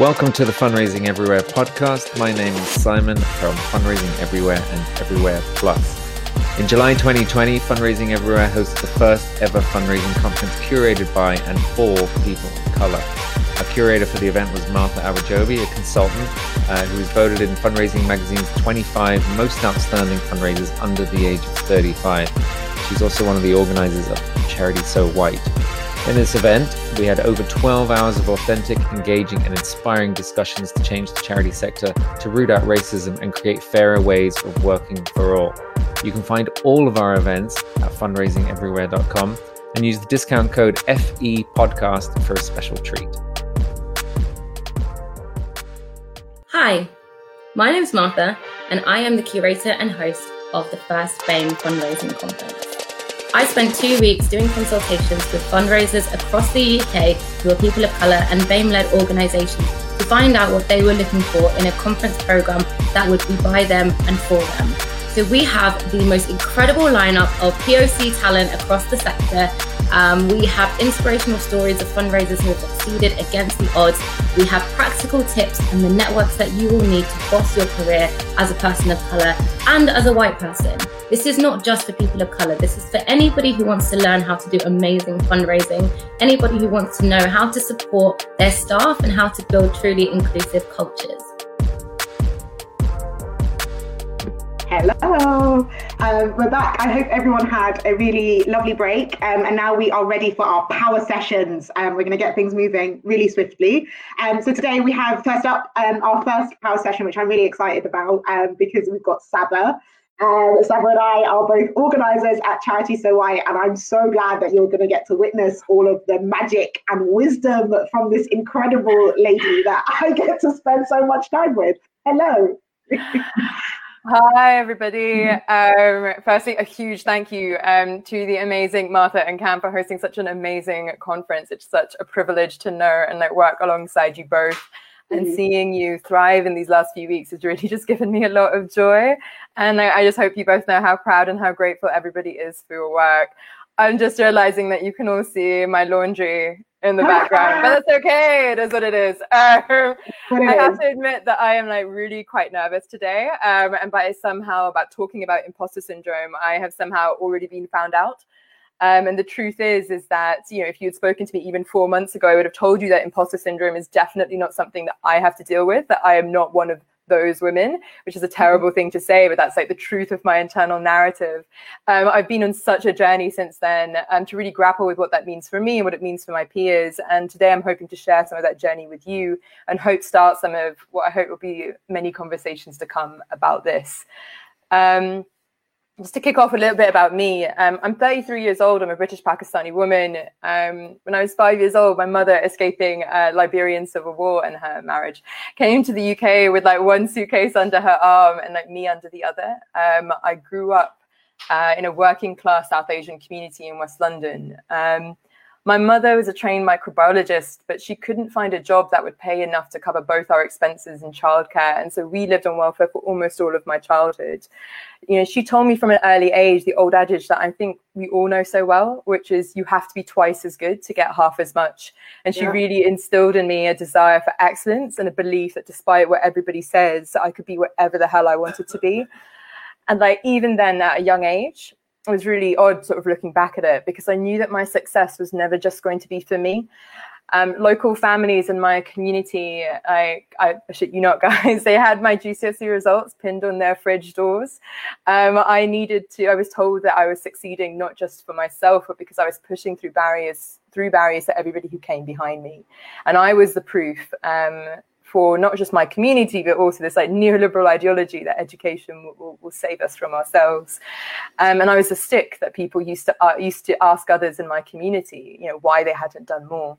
Welcome to the Fundraising Everywhere podcast. My name is Simon from Fundraising Everywhere and Everywhere Plus. In July 2020, Fundraising Everywhere hosted the first ever fundraising conference curated by and for people of color. Our curator for the event was Martha Awojobi, a consultant uh, who was voted in Fundraising Magazine's 25 most outstanding fundraisers under the age of 35. She's also one of the organizers of Charity So White. In this event, we had over 12 hours of authentic, engaging, and inspiring discussions to change the charity sector, to root out racism, and create fairer ways of working for all. You can find all of our events at fundraisingeverywhere.com and use the discount code FE Podcast for a special treat. Hi, my name is Martha, and I am the curator and host of the first Fame fundraising conference. I spent two weeks doing consultations with fundraisers across the UK who are people of colour and BAME led organisations to find out what they were looking for in a conference programme that would be by them and for them. So we have the most incredible lineup of POC talent across the sector um, we have inspirational stories of fundraisers who have succeeded against the odds. We have practical tips and the networks that you will need to boss your career as a person of colour and as a white person. This is not just for people of colour, this is for anybody who wants to learn how to do amazing fundraising, anybody who wants to know how to support their staff and how to build truly inclusive cultures. Hello, um, we're back. I hope everyone had a really lovely break, um, and now we are ready for our power sessions. Um, we're going to get things moving really swiftly. Um, so today we have first up um, our first power session, which I'm really excited about um, because we've got Saba. Um, Saba and I are both organisers at Charity So White, and I'm so glad that you're going to get to witness all of the magic and wisdom from this incredible lady that I get to spend so much time with. Hello. Hi, everybody. Um, firstly, a huge thank you um, to the amazing Martha and Cam for hosting such an amazing conference. It's such a privilege to know and like work alongside you both. And mm-hmm. seeing you thrive in these last few weeks has really just given me a lot of joy. And I, I just hope you both know how proud and how grateful everybody is for your work. I'm just realizing that you can all see my laundry in the background, but that's okay. It is what it is. Um, I have to admit that I am like really quite nervous today, um, and by somehow about talking about imposter syndrome, I have somehow already been found out. Um, and the truth is, is that you know, if you had spoken to me even four months ago, I would have told you that imposter syndrome is definitely not something that I have to deal with. That I am not one of those women, which is a terrible thing to say, but that's like the truth of my internal narrative. Um, I've been on such a journey since then um, to really grapple with what that means for me and what it means for my peers. And today I'm hoping to share some of that journey with you and hope start some of what I hope will be many conversations to come about this. Um, just to kick off a little bit about me, um, I'm 33 years old. I'm a British Pakistani woman. Um, when I was five years old, my mother, escaping a Liberian civil war and her marriage, came to the UK with like one suitcase under her arm and like me under the other. Um, I grew up uh, in a working class South Asian community in West London. Um, my mother was a trained microbiologist, but she couldn't find a job that would pay enough to cover both our expenses and childcare. And so we lived on welfare for almost all of my childhood. You know, she told me from an early age the old adage that I think we all know so well, which is you have to be twice as good to get half as much. And she yeah. really instilled in me a desire for excellence and a belief that despite what everybody says, I could be whatever the hell I wanted to be. And like even then at a young age, it was really odd sort of looking back at it because I knew that my success was never just going to be for me. Um, local families in my community, I, I shit you not, guys, they had my GCSE results pinned on their fridge doors. Um, I needed to, I was told that I was succeeding not just for myself, but because I was pushing through barriers, through barriers to everybody who came behind me. And I was the proof um, for not just my community, but also this like neoliberal ideology that education will, will, will save us from ourselves. Um, and I was the stick that people used to uh, used to ask others in my community, you know, why they hadn't done more.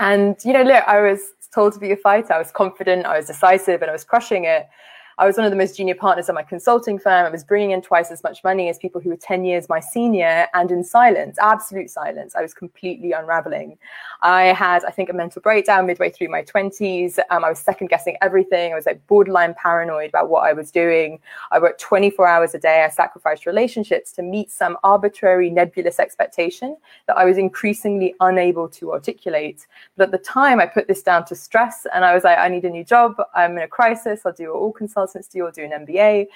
And you know, look, I was told to be a fighter. I was confident, I was decisive, and I was crushing it. I was one of the most junior partners at my consulting firm. I was bringing in twice as much money as people who were 10 years my senior, and in silence, absolute silence, I was completely unraveling. I had, I think, a mental breakdown midway through my 20s. Um, I was second guessing everything. I was like borderline paranoid about what I was doing. I worked 24 hours a day. I sacrificed relationships to meet some arbitrary, nebulous expectation that I was increasingly unable to articulate. But at the time, I put this down to stress, and I was like, I need a new job. I'm in a crisis. I'll do all consultants do. I'll do an MBA.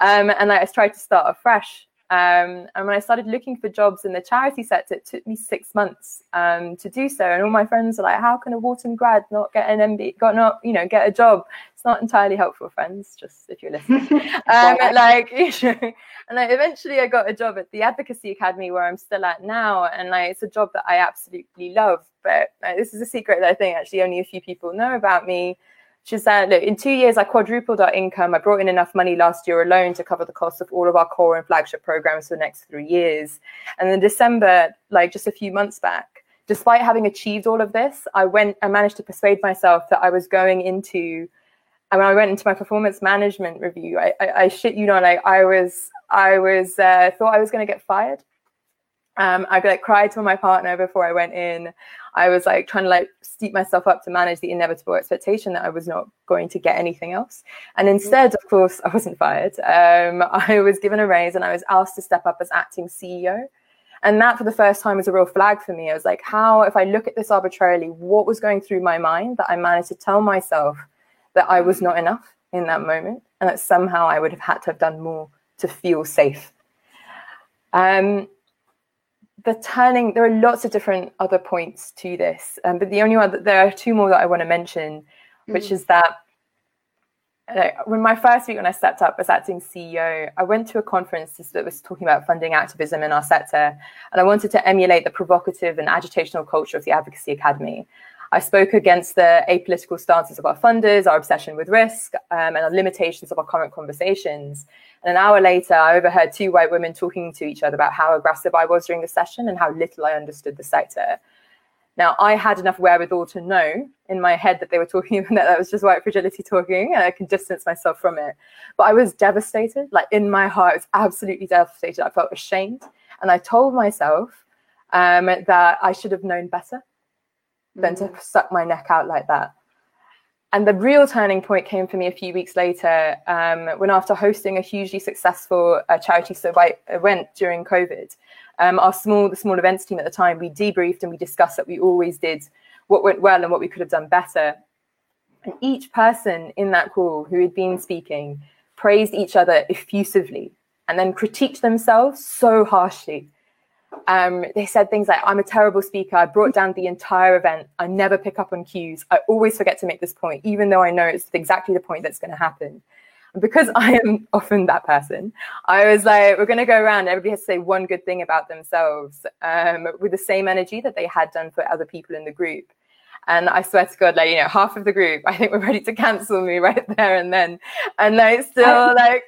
Um, and I tried to start afresh. Um, and when I started looking for jobs in the charity sector, it took me six months um, to do so. And all my friends are like, "How can a Wharton grad not get an MBA? Got not, you know, get a job?" It's not entirely helpful, friends. Just if you're listening, um, like, and like, eventually I got a job at the Advocacy Academy where I'm still at now, and like, it's a job that I absolutely love. But like, this is a secret that I think actually only a few people know about me. She said, look, in two years, I quadrupled our income. I brought in enough money last year alone to cover the cost of all of our core and flagship programs for the next three years. And in December, like just a few months back, despite having achieved all of this, I went, I managed to persuade myself that I was going into, and when I went into my performance management review, I, I, I shit you not, like I was, I was, uh, thought I was going to get fired. Um, I like cried to my partner before I went in. I was like trying to like steep myself up to manage the inevitable expectation that I was not going to get anything else. And instead, of course, I wasn't fired. Um, I was given a raise and I was asked to step up as acting CEO. And that, for the first time, was a real flag for me. I was like, how, if I look at this arbitrarily, what was going through my mind that I managed to tell myself that I was not enough in that moment and that somehow I would have had to have done more to feel safe. Um, the turning there are lots of different other points to this um, but the only one there are two more that i want to mention which mm. is that uh, when my first week when i stepped up as acting ceo i went to a conference that was talking about funding activism in our sector and i wanted to emulate the provocative and agitational culture of the advocacy academy I spoke against the apolitical stances of our funders, our obsession with risk, um, and the limitations of our current conversations. And an hour later, I overheard two white women talking to each other about how aggressive I was during the session and how little I understood the sector. Now, I had enough wherewithal to know in my head that they were talking that that was just white fragility talking, and I can distance myself from it. But I was devastated, like in my heart, I was absolutely devastated. I felt ashamed, and I told myself um, that I should have known better than to mm. suck my neck out like that. And the real turning point came for me a few weeks later um, when, after hosting a hugely successful uh, charity survey event during COVID, um, our small, the small events team at the time, we debriefed and we discussed that we always did what went well and what we could have done better. And each person in that call who had been speaking praised each other effusively and then critiqued themselves so harshly um, they said things like, I'm a terrible speaker. I brought down the entire event. I never pick up on cues. I always forget to make this point, even though I know it's exactly the point that's going to happen. And because I am often that person, I was like, we're going to go around. Everybody has to say one good thing about themselves um, with the same energy that they had done for other people in the group. And I swear to God, like, you know, half of the group, I think we're ready to cancel me right there and then. And like, still like,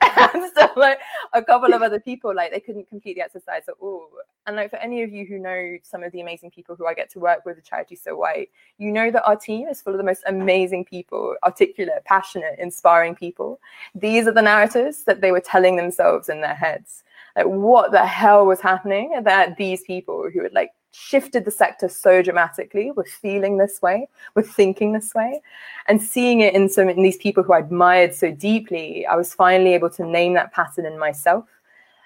still like a couple of other people, like, they couldn't complete the exercise at all. And like, for any of you who know some of the amazing people who I get to work with at Charity So White, you know that our team is full of the most amazing people, articulate, passionate, inspiring people. These are the narratives that they were telling themselves in their heads. Like, what the hell was happening that these people who had like shifted the sector so dramatically with feeling this way, with thinking this way, and seeing it in some in these people who I admired so deeply, I was finally able to name that pattern in myself.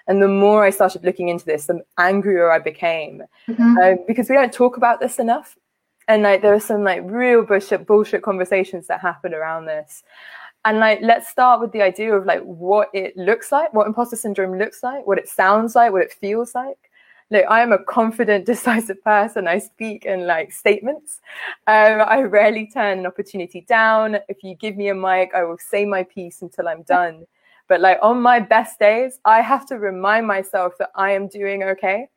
And the more I started looking into this, the angrier I became mm-hmm. uh, because we don't talk about this enough. And like there are some like real bullshit bullshit conversations that happen around this. And like let's start with the idea of like what it looks like, what imposter syndrome looks like, what it sounds like, what it feels like look, I am a confident, decisive person. I speak in like statements. Um, I rarely turn an opportunity down. If you give me a mic, I will say my piece until I'm done. But like on my best days, I have to remind myself that I am doing okay.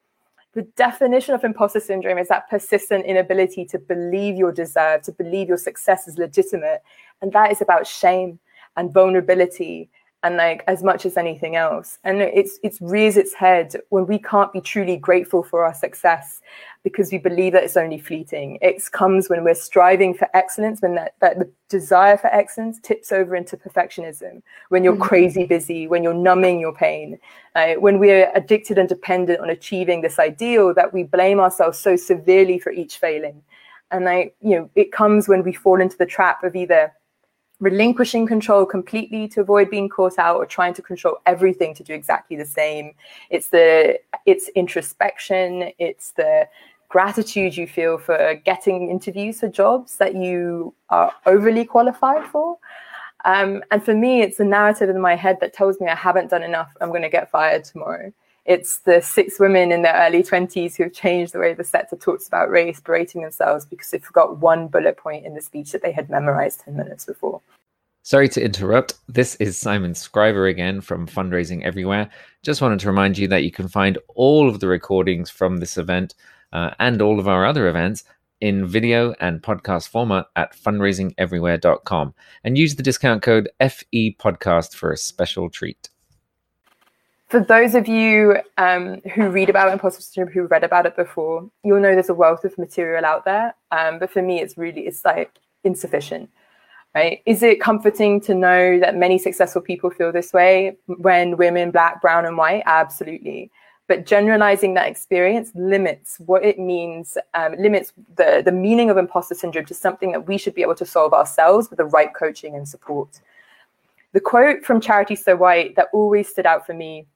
The definition of imposter syndrome is that persistent inability to believe you're deserved, to believe your success is legitimate. And that is about shame and vulnerability and like as much as anything else. And it's it's rears its head when we can't be truly grateful for our success because we believe that it's only fleeting. It comes when we're striving for excellence when that, that the desire for excellence tips over into perfectionism when you're mm-hmm. crazy busy when you're numbing your pain uh, when we're addicted and dependent on achieving this ideal that we blame ourselves so severely for each failing. And I, you know, it comes when we fall into the trap of either relinquishing control completely to avoid being caught out or trying to control everything to do exactly the same. It's the it's introspection. It's the gratitude you feel for getting interviews for jobs that you are overly qualified for. Um, and for me it's the narrative in my head that tells me i haven't done enough. I'm going to get fired tomorrow it's the six women in their early 20s who've changed the way the sector talks about race, berating themselves because they forgot one bullet point in the speech that they had memorized 10 minutes before. Sorry to interrupt. This is Simon Scriver again from Fundraising Everywhere. Just wanted to remind you that you can find all of the recordings from this event uh, and all of our other events in video and podcast format at fundraisingeverywhere.com and use the discount code FE podcast for a special treat for those of you um, who read about imposter syndrome, who read about it before, you'll know there's a wealth of material out there. Um, but for me, it's really it's like insufficient. Right? Is it comforting to know that many successful people feel this way when women, black, brown, and white? Absolutely. But generalizing that experience limits what it means, um, limits the, the meaning of imposter syndrome to something that we should be able to solve ourselves with the right coaching and support. The quote from Charity So White that always stood out for me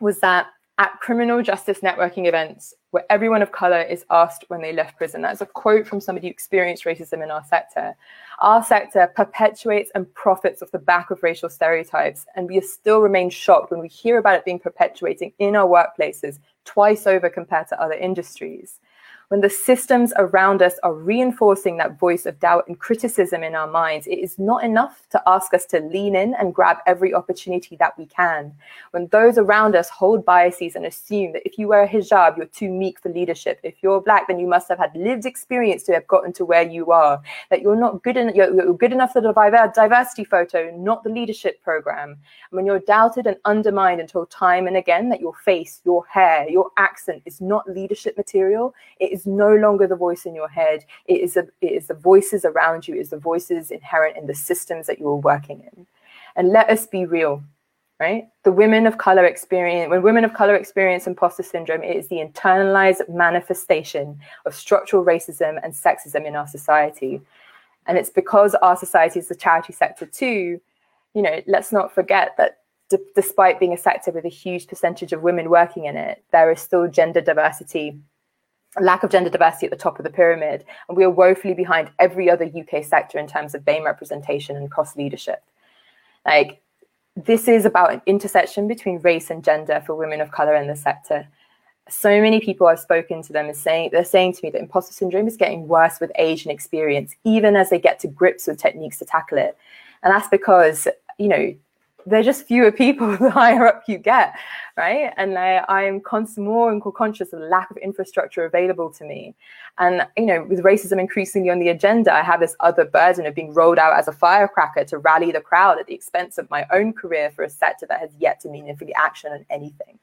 was that at criminal justice networking events where everyone of color is asked when they left prison. That's a quote from somebody who experienced racism in our sector. Our sector perpetuates and profits off the back of racial stereotypes, and we still remain shocked when we hear about it being perpetuating in our workplaces twice over compared to other industries when the systems around us are reinforcing that voice of doubt and criticism in our minds, it is not enough to ask us to lean in and grab every opportunity that we can. When those around us hold biases and assume that if you wear a hijab, you're too meek for leadership. If you're black, then you must have had lived experience to have gotten to where you are. That you're not good enough, you're, you're good enough for the diversity photo, not the leadership program. And when you're doubted and undermined until time and again that your face, your hair, your accent is not leadership material, it is no longer the voice in your head. It is, a, it is the voices around you, it is the voices inherent in the systems that you are working in. And let us be real, right? The women of color experience, when women of color experience imposter syndrome, it is the internalized manifestation of structural racism and sexism in our society. And it's because our society is the charity sector too, you know, let's not forget that d- despite being a sector with a huge percentage of women working in it, there is still gender diversity lack of gender diversity at the top of the pyramid, and we are woefully behind every other UK sector in terms of BAME representation and cross leadership. Like, this is about an intersection between race and gender for women of color in the sector. So many people I've spoken to them is saying they're saying to me that imposter syndrome is getting worse with age and experience, even as they get to grips with techniques to tackle it. And that's because, you know, there are just fewer people the higher up you get, right? And I, am more and more conscious of the lack of infrastructure available to me. And, you know, with racism increasingly on the agenda, I have this other burden of being rolled out as a firecracker to rally the crowd at the expense of my own career for a sector that has yet to meaningfully action on anything.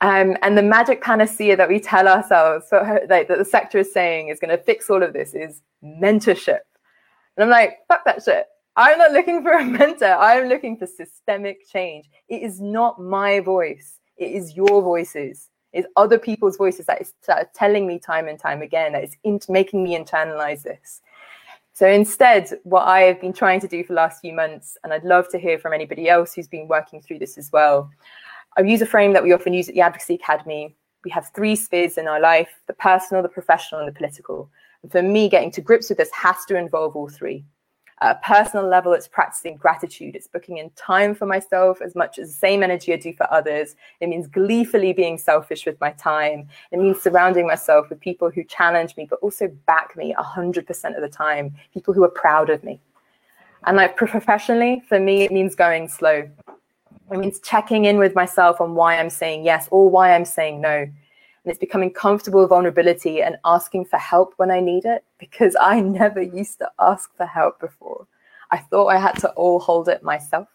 Um, and the magic panacea that we tell ourselves like, that the sector is saying is going to fix all of this is mentorship. And I'm like, fuck that shit. I'm not looking for a mentor. I'm looking for systemic change. It is not my voice. It is your voices. It's other people's voices that is that are telling me time and time again that in- making me internalize this. So instead, what I have been trying to do for the last few months, and I'd love to hear from anybody else who's been working through this as well, I use a frame that we often use at the Advocacy Academy. We have three spheres in our life the personal, the professional, and the political. And for me, getting to grips with this has to involve all three. A personal level, it's practicing gratitude. It's booking in time for myself as much as the same energy I do for others. It means gleefully being selfish with my time. It means surrounding myself with people who challenge me, but also back me 100% of the time, people who are proud of me. And like professionally, for me, it means going slow. It means checking in with myself on why I'm saying yes or why I'm saying no and it's becoming comfortable with vulnerability and asking for help when I need it because I never used to ask for help before. I thought I had to all hold it myself.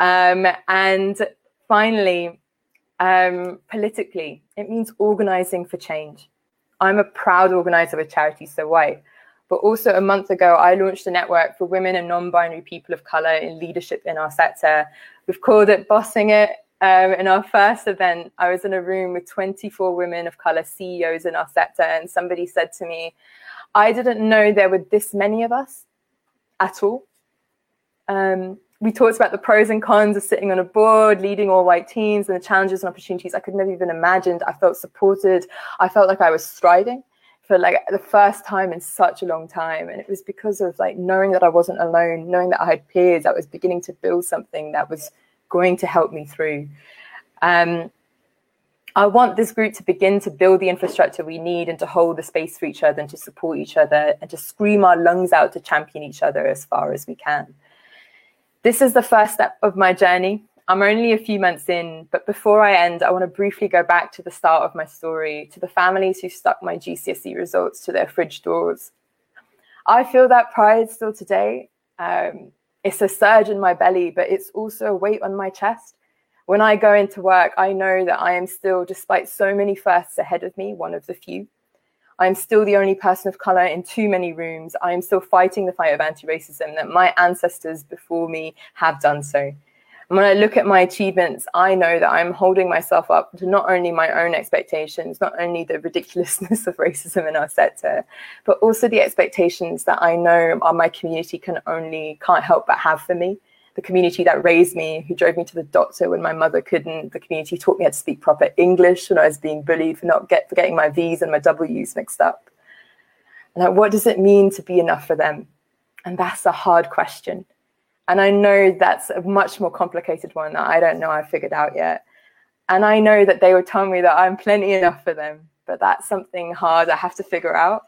Um, and finally, um, politically, it means organizing for change. I'm a proud organizer of charity So White. But also a month ago, I launched a network for women and non-binary people of color in leadership in our sector. We've called it Bossing It. Um, in our first event, I was in a room with 24 women of color CEOs in our sector, and somebody said to me, I didn't know there were this many of us at all. Um, we talked about the pros and cons of sitting on a board, leading all white teams, and the challenges and opportunities I could never even imagined. I felt supported. I felt like I was striding for like the first time in such a long time. And it was because of like knowing that I wasn't alone, knowing that I had peers, that was beginning to build something that was going to help me through. Um, I want this group to begin to build the infrastructure we need and to hold the space for each other and to support each other and to scream our lungs out to champion each other as far as we can. This is the first step of my journey. I'm only a few months in, but before I end, I want to briefly go back to the start of my story, to the families who stuck my GCSE results to their fridge doors. I feel that pride still today. Um, it's a surge in my belly, but it's also a weight on my chest. When I go into work, I know that I am still, despite so many firsts ahead of me, one of the few. I'm still the only person of color in too many rooms. I am still fighting the fight of anti racism that my ancestors before me have done so. When I look at my achievements, I know that I'm holding myself up to not only my own expectations, not only the ridiculousness of racism in our sector, but also the expectations that I know my community can only, can't help but have for me the community that raised me, who drove me to the doctor when my mother couldn't, the community taught me how to speak proper English when I was being bullied for not get, for getting my V's and my W's mixed up. And like, what does it mean to be enough for them? And that's a hard question. And I know that's a much more complicated one that I don't know I've figured out yet. And I know that they would tell me that I'm plenty enough for them, but that's something hard I have to figure out.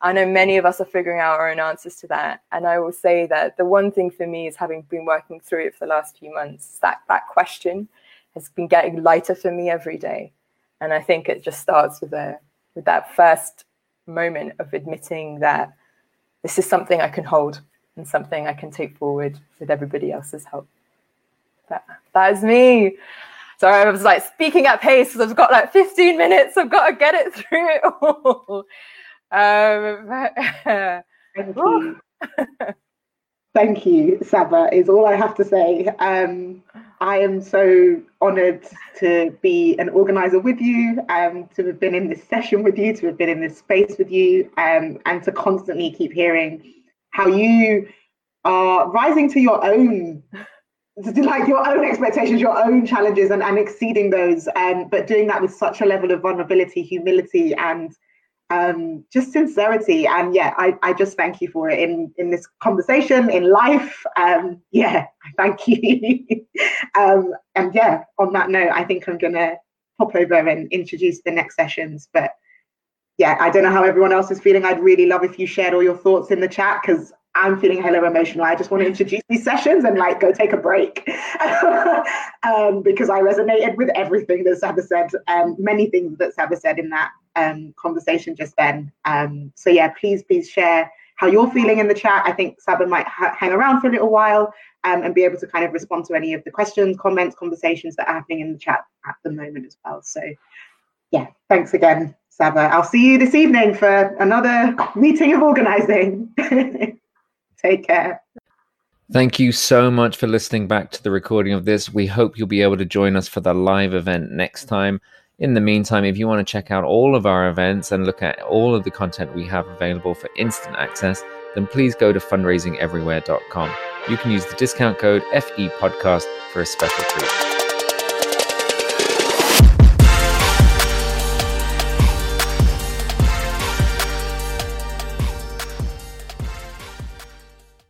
I know many of us are figuring out our own answers to that. And I will say that the one thing for me is having been working through it for the last few months, that that question has been getting lighter for me every day. And I think it just starts with a with that first moment of admitting that this is something I can hold and something I can take forward with everybody else's help. That, that is me. So I was like speaking at pace because I've got like 15 minutes. I've got to get it through it all. Um, Thank you. Thank you, Saba, is all I have to say. Um, I am so honoured to be an organiser with you, um, to have been in this session with you, to have been in this space with you, um, and to constantly keep hearing how you are rising to your own like your own expectations, your own challenges, and, and exceeding those, um, but doing that with such a level of vulnerability, humility, and um, just sincerity. And yeah, I, I just thank you for it in, in this conversation, in life. Um, yeah, thank you. um, and yeah, on that note, I think I'm going to pop over and introduce the next sessions. But yeah, I don't know how everyone else is feeling. I'd really love if you shared all your thoughts in the chat because I'm feeling hella emotional. I just want to introduce these sessions and like go take a break um, because I resonated with everything that Saba said, um, many things that Saba said in that um, conversation just then. Um, so yeah, please, please share how you're feeling in the chat. I think Saba might ha- hang around for a little while um, and be able to kind of respond to any of the questions, comments, conversations that are happening in the chat at the moment as well. So yeah, thanks again, Saba. I'll see you this evening for another meeting of organizing. Take care. Thank you so much for listening back to the recording of this. We hope you'll be able to join us for the live event next time. In the meantime, if you want to check out all of our events and look at all of the content we have available for instant access, then please go to fundraisingeverywhere.com. You can use the discount code FE Podcast for a special treat.